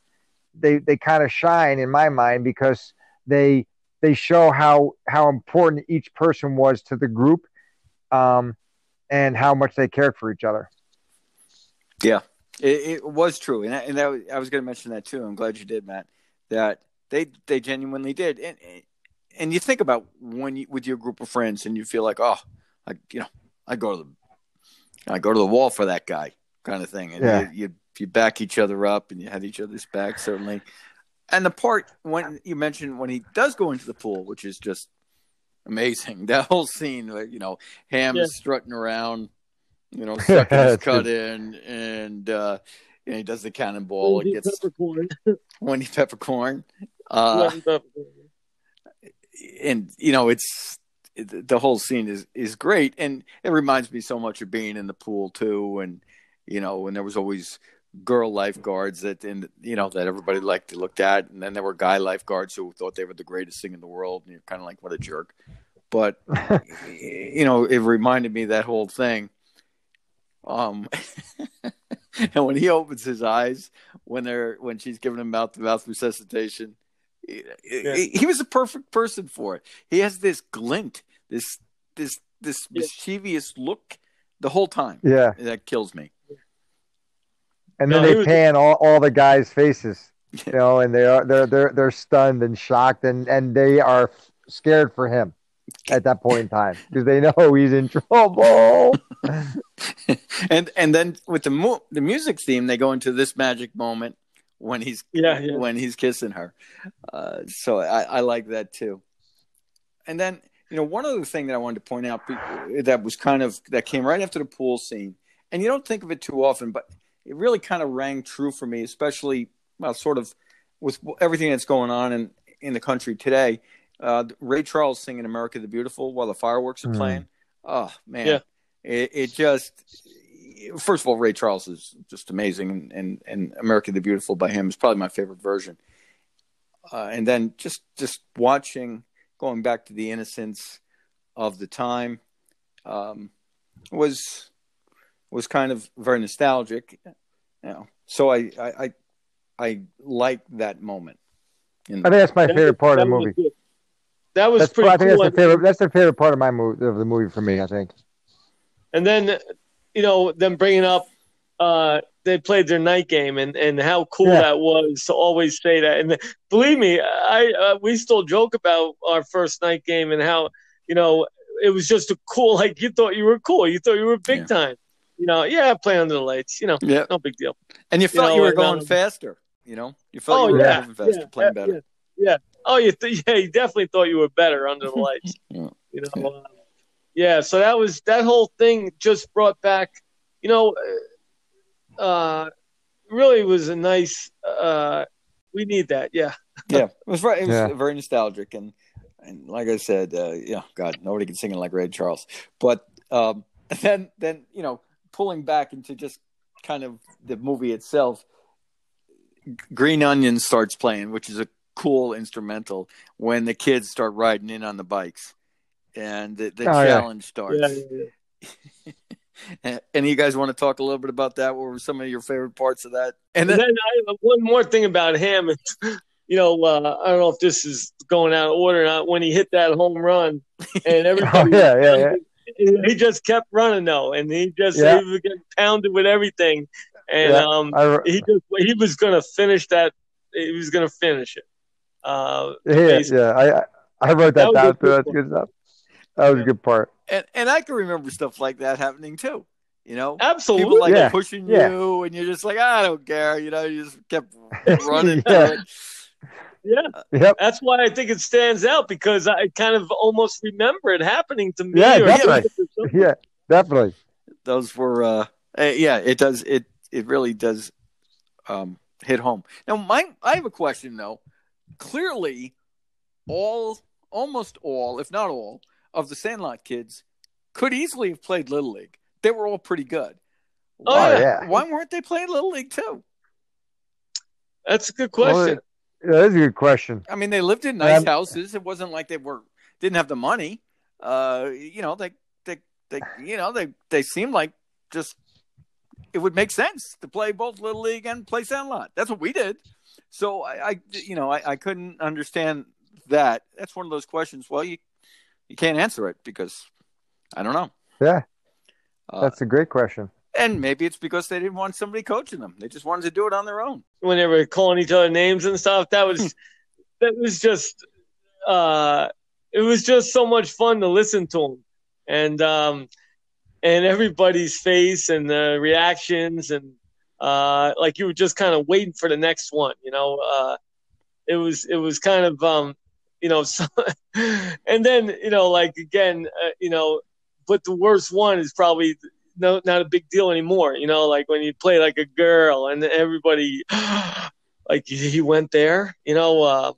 they they kind of shine in my mind because they they show how how important each person was to the group, um, and how much they cared for each other. It, it was true, and I, and that, I was going to mention that too. I'm glad you did, Matt. That they they genuinely did, and and you think about when you with your group of friends, and you feel like, oh, I you know, I go to the I go to the wall for that guy, kind of thing, and Yeah. you, you you back each other up, and you had each other's back certainly. And the part when you mentioned when he does go into the pool, which is just amazing, that whole scene where you know Ham Yeah. is strutting around, you know, sucking his That's cut in, and uh, and he does the cannonball and Wendy gets peppercorn. Wendy peppercorn. Uh, Wendy peppercorn. And you know it's the whole scene is is great. And it reminds me so much of being in the pool too. And you know and there was always girl lifeguards that and you know that everybody liked to look at. And then there were guy lifeguards who thought they were the greatest thing in the world. And you're kind of like what a jerk. But you know it reminded me of that whole thing. Um and when he opens his eyes when they're when she's giving him mouth to mouth resuscitation he, he- he was a perfect person for it. He has this glint this this this Yeah. mischievous look the whole time Yeah, that kills me. And then No, they was- pan all, all the guys' faces, you know, and they are they're they're they're stunned and shocked, and and they are scared for him at that point in time because they know he's in trouble. and and then with the mu- the music theme, they go into this magic moment when he's Yeah, yeah. when he's kissing her. Uh, so I, I like that too. And then you know one other thing that I wanted to point out that was kind of that came right after the pool scene, and you don't think of it too often, but it really kind of rang true for me, especially well, sort of with everything that's going on in in the country today. Uh, Ray Charles singing "America the Beautiful" while the fireworks are Mm. playing. Oh man, Yeah. it, it just first of all, Ray Charles is just amazing, and, and and America the Beautiful by him is probably my favorite version. Uh, and then just just watching, going back to the innocence of the time, um, was was kind of very nostalgic. You know, so I I I, I like that moment. In I think that's my favorite part of the movie. That was That's pretty I think cool. that's the favorite. That's the favorite part of my movie of the movie for me. I think. And then, you know, them bringing up, uh, they played their night game, and, and how cool Yeah. that was to always say that. And believe me, I uh, we still joke about our first night game and how you know it was just a cool. Like you thought you were cool, you thought you were big Yeah. time. You know, yeah, play under the lights. You know, yeah, no big deal. and you felt you, know, were going faster. You know, you felt Oh you were yeah, ahead of invest, yeah, playing better. Yeah. Oh, you th- yeah, you definitely thought you were better under the lights. Yeah. You know. um, yeah. So that was that whole thing just brought back. You know, uh, uh really was a nice. uh We need that. Yeah. yeah, it was very, it was Yeah. very nostalgic, and and like I said, uh, yeah, God, nobody can sing it like Ray Charles. But um, then then you know, pulling back into just kind of the movie itself, Green Onion starts playing, which is a cool instrumental when the kids start riding in on the bikes, and the, the Oh, yeah. challenge starts. Yeah. yeah, yeah. And you guys want to talk a little bit about that? What were some of your favorite parts of that? And And then, then I, one more thing about him, you know, uh, I don't know if this is going out of order or not. When he hit that home run, and Oh everybody, yeah, yeah, yeah. he just kept running though, and he just Yeah. he was getting pounded with everything, and Yeah. um, I, he just he was gonna finish that. He was gonna finish it. Uh, yeah, basically. yeah. I I wrote That that, down too. That's good stuff. That was a good part. and and I can remember stuff like that happening too. You know, absolutely, people like Yeah. pushing Yeah. you, and you're just like, I don't care. You know, you just kept running. Yeah. yeah. Yep. That's why I think it stands out because I kind of almost remember it happening to me. Yeah, or definitely. Yeah, definitely. Those were, uh, eh, yeah, it does. It it really does um, hit home. Now, my I have a question though. Clearly, all, almost all, if not all, of the Sandlot kids could easily have played Little League. They were all pretty good. Oh, why, yeah. why weren't they playing Little League too? That's a good question. Yeah, that's a good question. I mean, they lived in nice Um, houses. It wasn't like they were didn't have the money. Uh, you know, they they they you know they they seemed like just it would make sense to play both little league and play Sandlot. That's what we did. So I, I you know I, I couldn't understand that. That's one of those questions. Well, you you can't answer it because I don't know. Yeah, Uh, that's a great question. and maybe it's because they didn't want somebody coaching them. They just wanted to do it on their own. when they were calling each other names and stuff. That was that was just uh, it was just so much fun to listen to them, and um, and everybody's face and the reactions and uh, like you were just kind of waiting for the next one. You know, uh, it was it was kind of um, you know, so, and then you know, like again, uh, you know, but the worst one is probably no not a big deal anymore. You know, like when you play like a girl and everybody like he went there, you know, uh,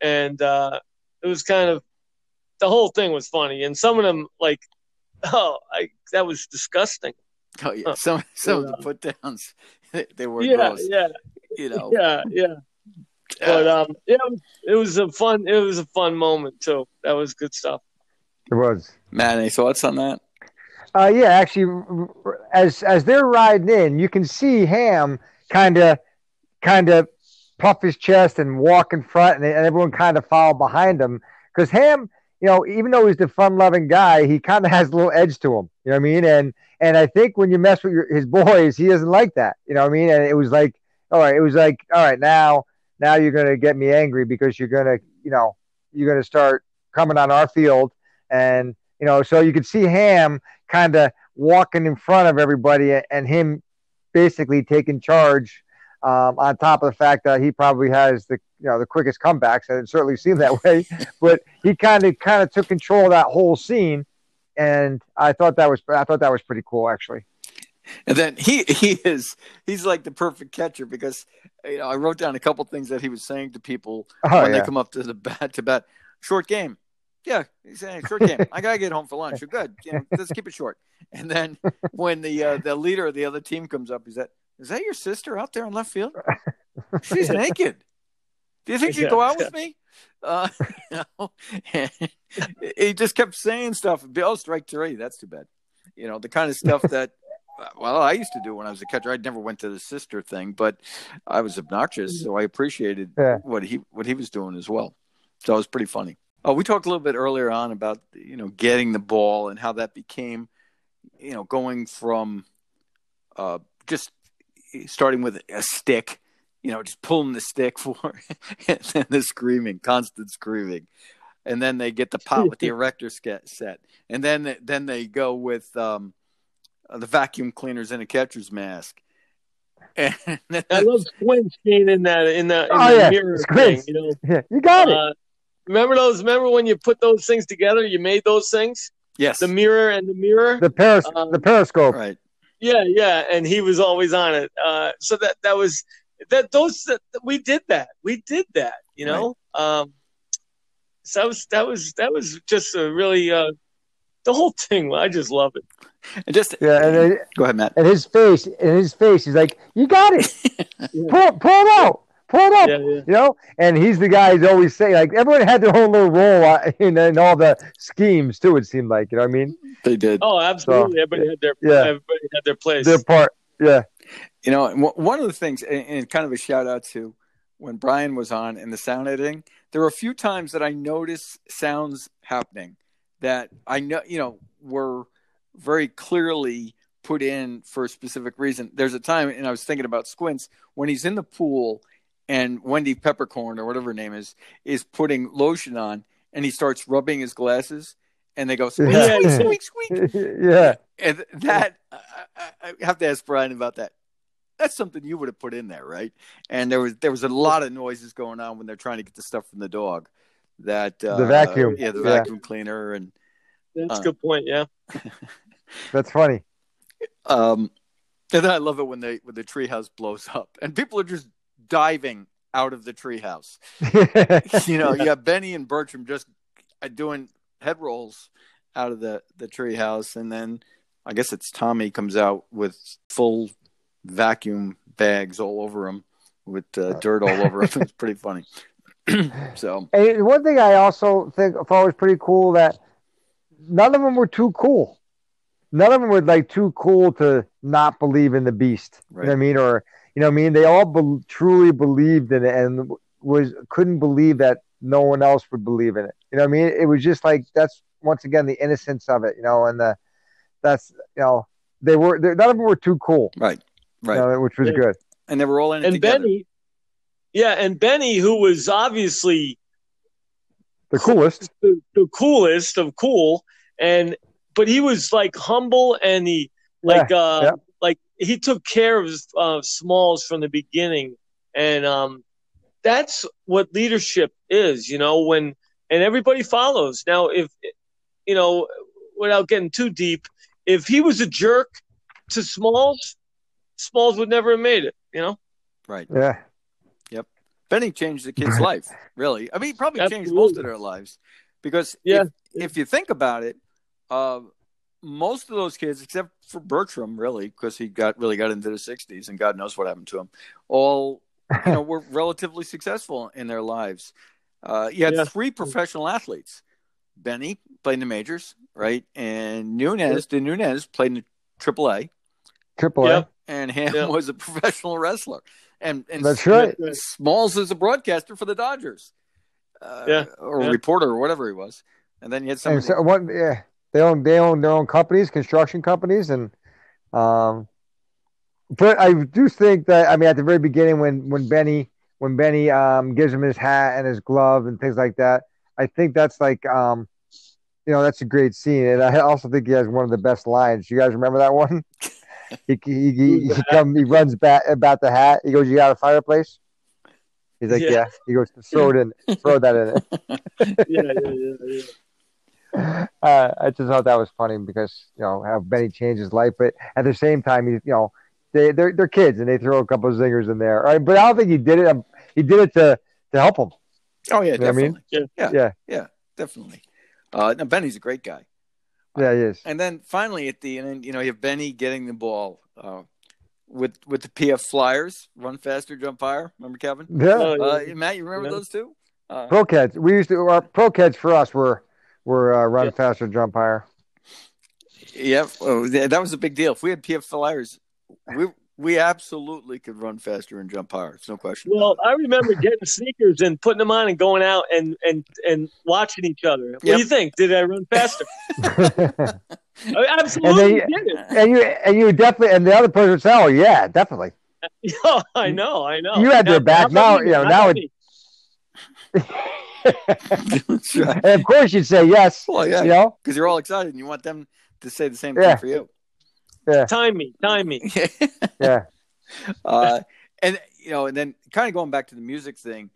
and uh, it was kind of the whole thing was funny, and some of them like, oh, I that was disgusting. Oh yeah, some some of the put downs they were yeah, gross. yeah, You know, yeah, yeah. But um, yeah, it was, a fun. It was a fun moment too. That was good stuff. It was. Matt, any thoughts on that? Uh, yeah, actually, r- r- as as they're riding in, you can see Ham kind of kind of puff his chest and walk in front, and, and everyone kind of follow behind him. Because Ham, you know, even though he's the fun-loving guy, he kind of has a little edge to him. You know what I mean? And and I think when you mess with your, his boys, he doesn't like that. You know what I mean? And it was like, all right, it was like, all right, now now you're gonna get me angry because you're gonna, you know, you're gonna start coming on our field, and you know, so you could see Ham kind of walking in front of everybody and him basically taking charge um, on top of the fact that he probably has the you know the quickest comebacks. And it certainly seemed that way but he kind of kind of took control of that whole scene. And I thought that was I thought that was pretty cool actually And then he he is he's like the perfect catcher because you know I wrote down a couple things that he was saying to people oh when yeah they come up to the bat to bat. Short game. Yeah, he's saying short game. I gotta get home for lunch. You're good. You know, let's keep it short. And then when the uh, the leader of the other team comes up, is that is that your sister out there in left field? She's naked. Do you think she'd go out with me? Uh, you know, he just kept saying stuff. Oh, strike three. That's too bad. You know, the kind of stuff that, well, I used to do when I was a catcher. I never went to the sister thing, but I was obnoxious, so I appreciated Yeah. what he what he was doing as well. So it was pretty funny. Oh, we talked a little bit earlier on about you know getting the ball and how that became, you know, going from uh, just starting with a stick, you know, just pulling the stick for, and then the screaming, constant screaming, and then they get the pot with the erector set, and then then they go with um, uh, the vacuum cleaners and a catcher's mask, And I love Squints being in that in the, in Oh, the yeah, mirror Squints. thing. You know, Yeah, you got it. Uh, remember those? Remember when you put those things together? You made those things, yes, the mirror and the mirror. The peris- um, the periscope. right. Yeah, yeah, and he was always on it. Uh, so that that was that those that we did that. We did that. You know. Um, so that was that was that was just a really uh, the whole thing. I just love it. And just Yeah, and, then- go ahead, Matt. and his face, and his face, he's like, "You got it. pull, pull it out, pull it out." Yeah, yeah. You know, and he's the guy who's always saying, like, everyone had their own little role uh, in, in all the schemes too. It seemed like, you know what I mean? They did. Oh, absolutely. Everybody had their Yeah. everybody had their place. Their part, yeah, You know, one- one of the things, and and kind of a shout out to when Brian was on in the sound editing, there were a few times that I noticed sounds happening that I know, you know, were very clearly put in for a specific reason. There's a time, and I was thinking about Squints when he's in the pool and Wendy Peppercorn or whatever her name is is putting lotion on, and he starts rubbing his glasses, and they go squeak, Yeah. squeak, squeak, squeak, yeah. and that I, I, I have to ask Brian about that. That's something you would have put in there, right? And there was there was a lot of noises going on when they're trying to get the stuff from the dog. That uh, The vacuum. yeah, the Yeah. vacuum cleaner, and That's uh, a good point. Yeah. That's funny. um, and then I love it when they when the treehouse blows up and people are just diving out of the treehouse. you know, you got Benny and Bertram just uh, doing head rolls out of the the treehouse, and then I guess it's Tommy comes out with full vacuum bags all over him with uh, dirt all over him. It's pretty funny. so And one thing I also think thought was pretty cool that none of them were too cool. None of them were like too cool to not believe in the beast. You know what I mean? Or you know what I mean? They all be- truly believed in it and was couldn't believe that no one else would believe in it. You know what I mean? It was just like that's once again the innocence of it. You know, and the that's you know they were they, none of them were too cool. right, you right, know, which was Yeah. good. and they were all in it And together. Benny, yeah, and Benny, who was obviously The coolest. the, the coolest of cool, and but he was like humble and he like uh yeah. like he took care of uh, Smalls from the beginning, and um that's what leadership is, you know. When and everybody follows. Now, if you know, without getting too deep, if he was a jerk to Smalls, Smalls would never have made it, you know. Right, Yeah. Yep. Benny changed the kid's life. Really, I mean, he probably changed most of their lives because Yeah. if, if you think about it, uh, most of those kids, except for Bertram, really, because he got really got into the '60s, and God knows what happened to him, all you know were relatively successful in their lives. Uh, you had Yeah. three professional athletes. Benny played in the majors, right? And Nunez, the Nunez played in the AAA, Triple Yeah. A. and Ham Yeah. was a professional wrestler. And and That's right. Smalls is a broadcaster for the Dodgers, uh, Yeah. or Yeah. reporter or whatever he was. And then you had some. So one, yeah, they own they own their own companies, construction companies, and um, but I do think that I mean at the very beginning when when Benny when Benny um gives him his hat and his glove and things like that, I think that's like um, you know, that's a great scene, and I also think he has one of the best lines. You guys remember that one? he he he, he, come, he runs back about the hat. He goes, "You got a fireplace?" He's like, Yeah. "Yeah." He goes, "Throw it in, throw that in it." yeah, yeah, yeah, yeah. uh, I just thought that was funny because you know how Benny changed his life, but at the same time, he, you know, they they're they're kids and they throw a couple of zingers in there. Right? But I don't think he did it. um, He did it to to help him. oh yeah, You know what I mean? definitely. Yeah. yeah, Yeah. definitely. Uh, no, Benny's a great guy. Yeah, he is. And then finally at the end, you know, you have Benny getting the ball uh, with with the PF Flyers, run faster, jump higher. Remember Kevin? Yeah, Oh, Uh, yeah. Matt, you remember Yeah. those two? Uh, pro kids. We used to our Pro-Keds for us were were uh, run Yeah. faster, jump higher. Yep, oh, that was a big deal. If we had PF Flyers, we we absolutely could run faster and jump higher. It's no question. Well, I remember getting sneakers and putting them on and going out and and and watching each other. What do you think? Did I run faster? I absolutely then- did it. you and you definitely and the other person said, "Oh yeah, definitely." Yeah, I know, I know. You had their back. Now, you know, now it- me. That's right. and of course, you'd say yes. Well, yeah, You know, because you're all excited and you want them to say the same Yeah. thing for you. time me, time me. yeah. uh, and you know, and then kind of going back to the music thing,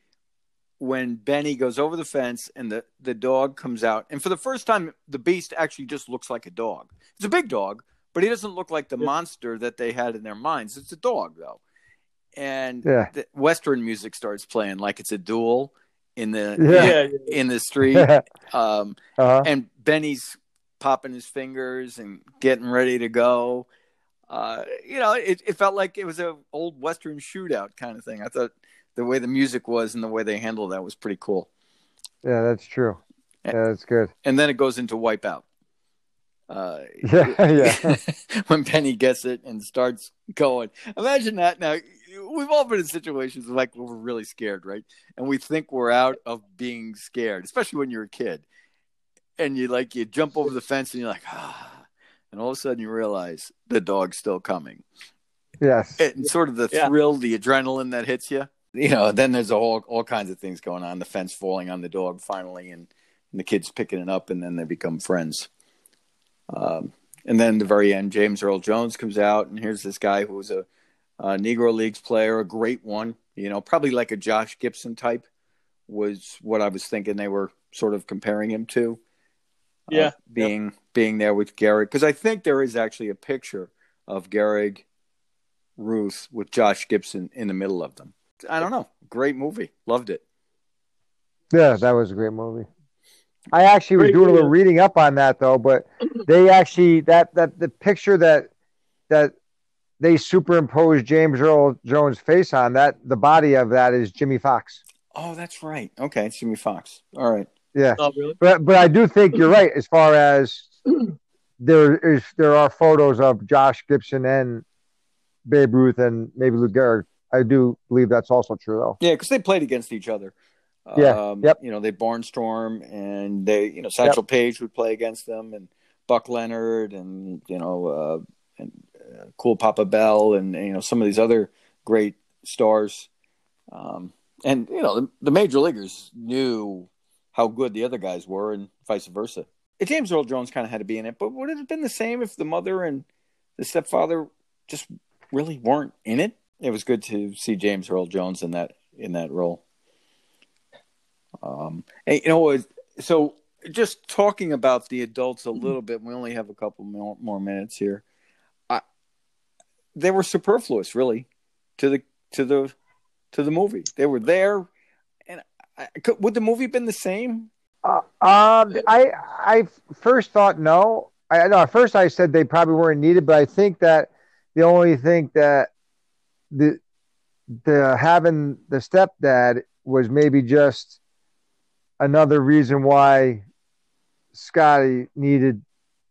when Benny goes over the fence and the the dog comes out, and for the first time, the beast actually just looks like a dog. It's a big dog, but he doesn't look like the yeah. monster that they had in their minds. It's a dog though, and yeah. the Western music starts playing like it's a duel in the yeah. in, the street, um, uh-huh. and Benny's popping his fingers and getting ready to go. Uh, you know, it, it felt like it was a old Western shootout kind of thing. I thought the way the music was and the way they handled that was pretty cool. Yeah, that's true. Yeah, that's good. And then it goes into Wipeout. Uh, yeah, yeah. when Benny gets it and starts going, imagine that. Now we've all been in situations like where we're really scared, right? And we think we're out of being scared, especially when you're a kid. And you like you jump over the fence and you're like ah and all of a sudden you realize the dog's still coming. Yes. And sort of the yeah. thrill the adrenaline that hits you. You know then there's all all kinds of things going on. The fence falling on the dog finally and, and the kids picking it up and then they become friends. Um, and then the very end james earl jones comes out and here's this guy who was a, a negro leagues player a great one you know probably like a josh gibson type was what i was thinking they were sort of comparing him to yeah, uh, being yep. being there with Gehrig because I think there is actually a picture of Gehrig, Ruth with Josh Gibson in the middle of them. I don't know. Great movie. Loved it. Yeah, that was a great movie. I actually was doing a little reading up on that though, but they actually that that the picture that that they superimposed James Earl Jones' face on that the body of that is Jimmie Foxx. Oh, that's right. Okay, it's Jimmie Foxx. All right. Yeah, oh, really? but but I do think you're right as far as there is there are photos of Josh Gibson and Babe Ruth and maybe Lou Gehrig. I do believe that's also true though. Yeah, because they played against each other. Yeah. Um, yep. You know, they barnstorm and they, you know, Satchel yep. Paige would play against them and Buck Leonard and, you know, uh, and Cool Papa Bell and, you know, some of these other great stars. Um, and, you know, the, the major leaguers knew how good the other guys were, and vice versa. James Earl Jones kind of had to be in it, but would it have been the same if the mother and the stepfather just really weren't in it? It was good to see James Earl Jones in that in that role. Um, and, you know, so just talking about the adults a little bit. We only have a couple more, more minutes here. They were superfluous, really, to the to the to the movie. They were there and I, could, would the movie been the same? Uh, um, I I first thought no. I no. At first, I said they probably weren't needed, but I think that the only thing that the the having the stepdad was maybe just another reason why Scotty needed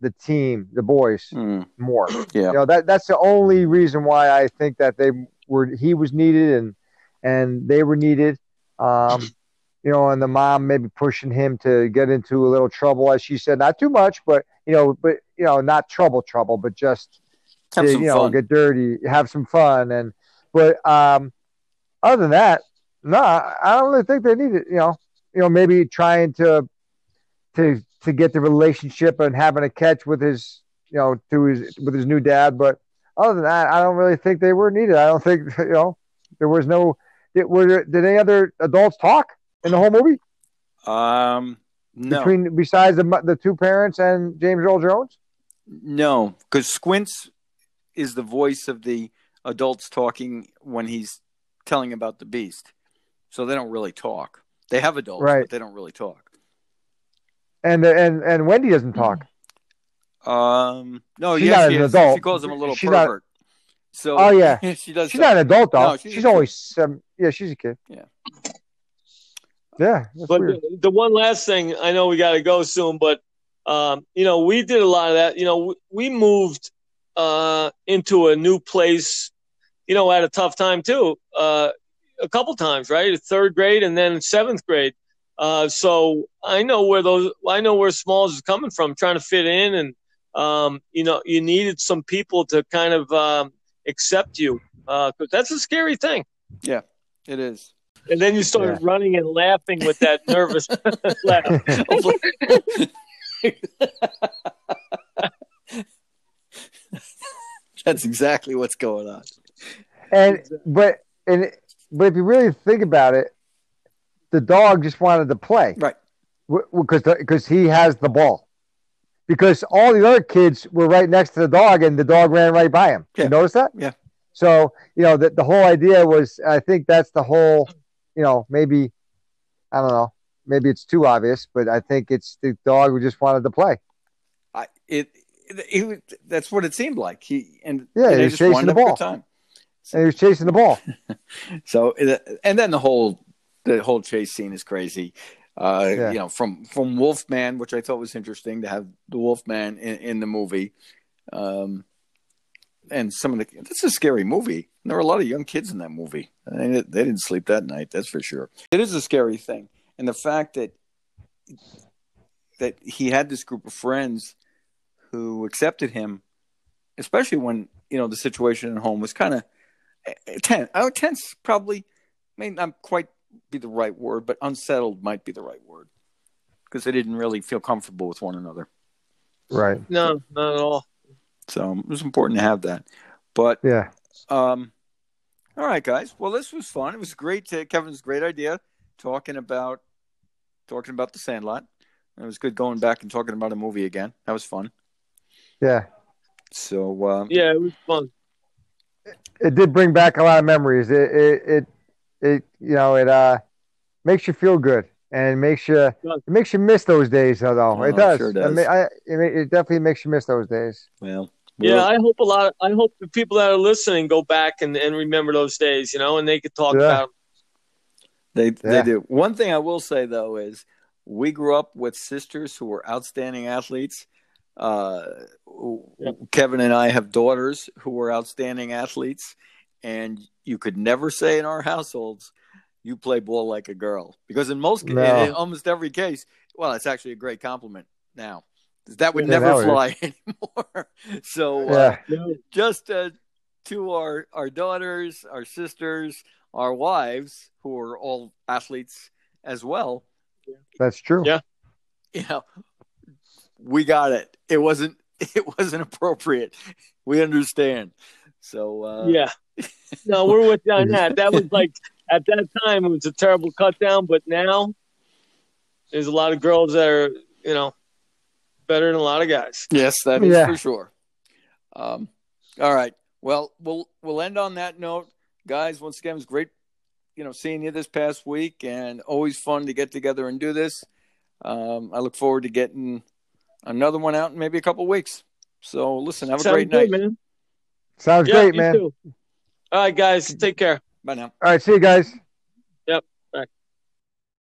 the team, the boys, mm. more. Yeah, you know that that's the only reason why I think that they were he was needed and and they were needed. Um, you know, and the mom maybe pushing him to get into a little trouble, as she said, not too much, but you know, but you know, not trouble, trouble, but just to, you know, fun. get dirty, have some fun, and but um, other than that, no, I don't really think they need it. You know, you know, maybe trying to to to get the relationship and having a catch with his, you know, to his with his new dad, but other than that, I don't really think they were needed. I don't think you know there was no. Did, were there, did any other adults talk? in the whole movie? Um, no. Between besides the the two parents and James Earl Jones? No, because Squints is the voice of the adults talking when he's telling about the beast. So they don't really talk. They have adults, right. but they don't really talk. And and and Wendy doesn't talk. Um, no, she's yes, not an adult. She calls him a little she's pervert. Not, so, oh yeah, she does. She's not an adult though. No, she's, she's only seven. Yeah, she's a kid. Yeah. Yeah, but the, the, one last thing I know we got to go soon, but um, you know we did a lot of that. You know we, we moved uh, into a new place, you know, at a tough time too. Uh, a couple times, right? Third grade and then seventh grade. Uh, so I know where those I know where Smalls is coming from, trying to fit in, and um, you know you needed some people to kind of um, accept you because uh, that's a scary thing. Yeah, it is. And then you started yeah. running and laughing with that nervous laugh. That's exactly what's going on. And but and but if you really think about it, the dog just wanted to play, Right. Because because he has the ball. Because all the other kids were right next to the dog, and the dog ran right by him. Yeah. You notice that? Yeah. So you know the the whole idea was, I think that's the whole, you know, maybe, I don't know, maybe it's too obvious, but I think it's the dog who just wanted to play. I, it, it, it was- that's what it seemed like. He and Yeah, and he was just chasing the ball. time. And he was chasing the ball. So and then the whole the whole chase scene is crazy. Uh, Yeah. You know, from from Wolfman, which I thought was interesting to have the Wolfman in, in the movie, um, and some of the. This is a scary movie. There were a lot of young kids in that movie. They, they didn't sleep that night. That's for sure. It is a scary thing, and the fact that that he had this group of friends who accepted him, especially when you know the situation at home was kind of tense. Oh, tense probably I mean, I'm quite be the right word, but unsettled might be the right word because they didn't really feel comfortable with one another. Right. No, not at all. So it was important to have that. But Yeah. um, all right, guys. Well, this was fun. It was great. To, Kevin's great idea talking about talking about the Sandlot. It was good going back and talking about a movie again. That was fun. Yeah. So um, Yeah, it was fun. it did bring back a lot of memories. It it it, it you know it uh makes you feel good and it makes you it makes you miss those days though. Oh, it it does. sure I does. mean, I, it, it definitely makes you miss those days. well, Yeah, I hope a lot. I hope the people that are listening go back and, and remember those days, you know, and they could talk Yeah. about. 'em. They Yeah. they do. One thing I will say though is we grew up with sisters who were outstanding athletes. Uh, Yep. Kevin and I have daughters who were outstanding athletes, and you could never say in our households you play ball like a girl because in most No. in, in almost every case, well, it's actually a great compliment now. That would Yeah, never that would- fly anymore. So uh, Yeah. No, just uh, to our our daughters, our sisters, our wives, who are all athletes as well. That's true. Yeah. You know, we got it. It wasn't it wasn't appropriate. We understand. So uh, yeah, no, we're with you on that. That was like at that time it was a terrible cut down, but now there's a lot of girls that are, you know, better than a lot of guys. Yes, that is Yeah. for sure. Um, all right. Well, we'll we'll end on that note, guys. Once again, it was great, you know, seeing you this past week, and always fun to get together and do this. Um, I look forward to getting another one out in maybe a couple weeks. So, listen, have a Sounds great good, night. man. Sounds Yeah, great, man. too. All right, guys, take care. Bye now. All right, see you guys.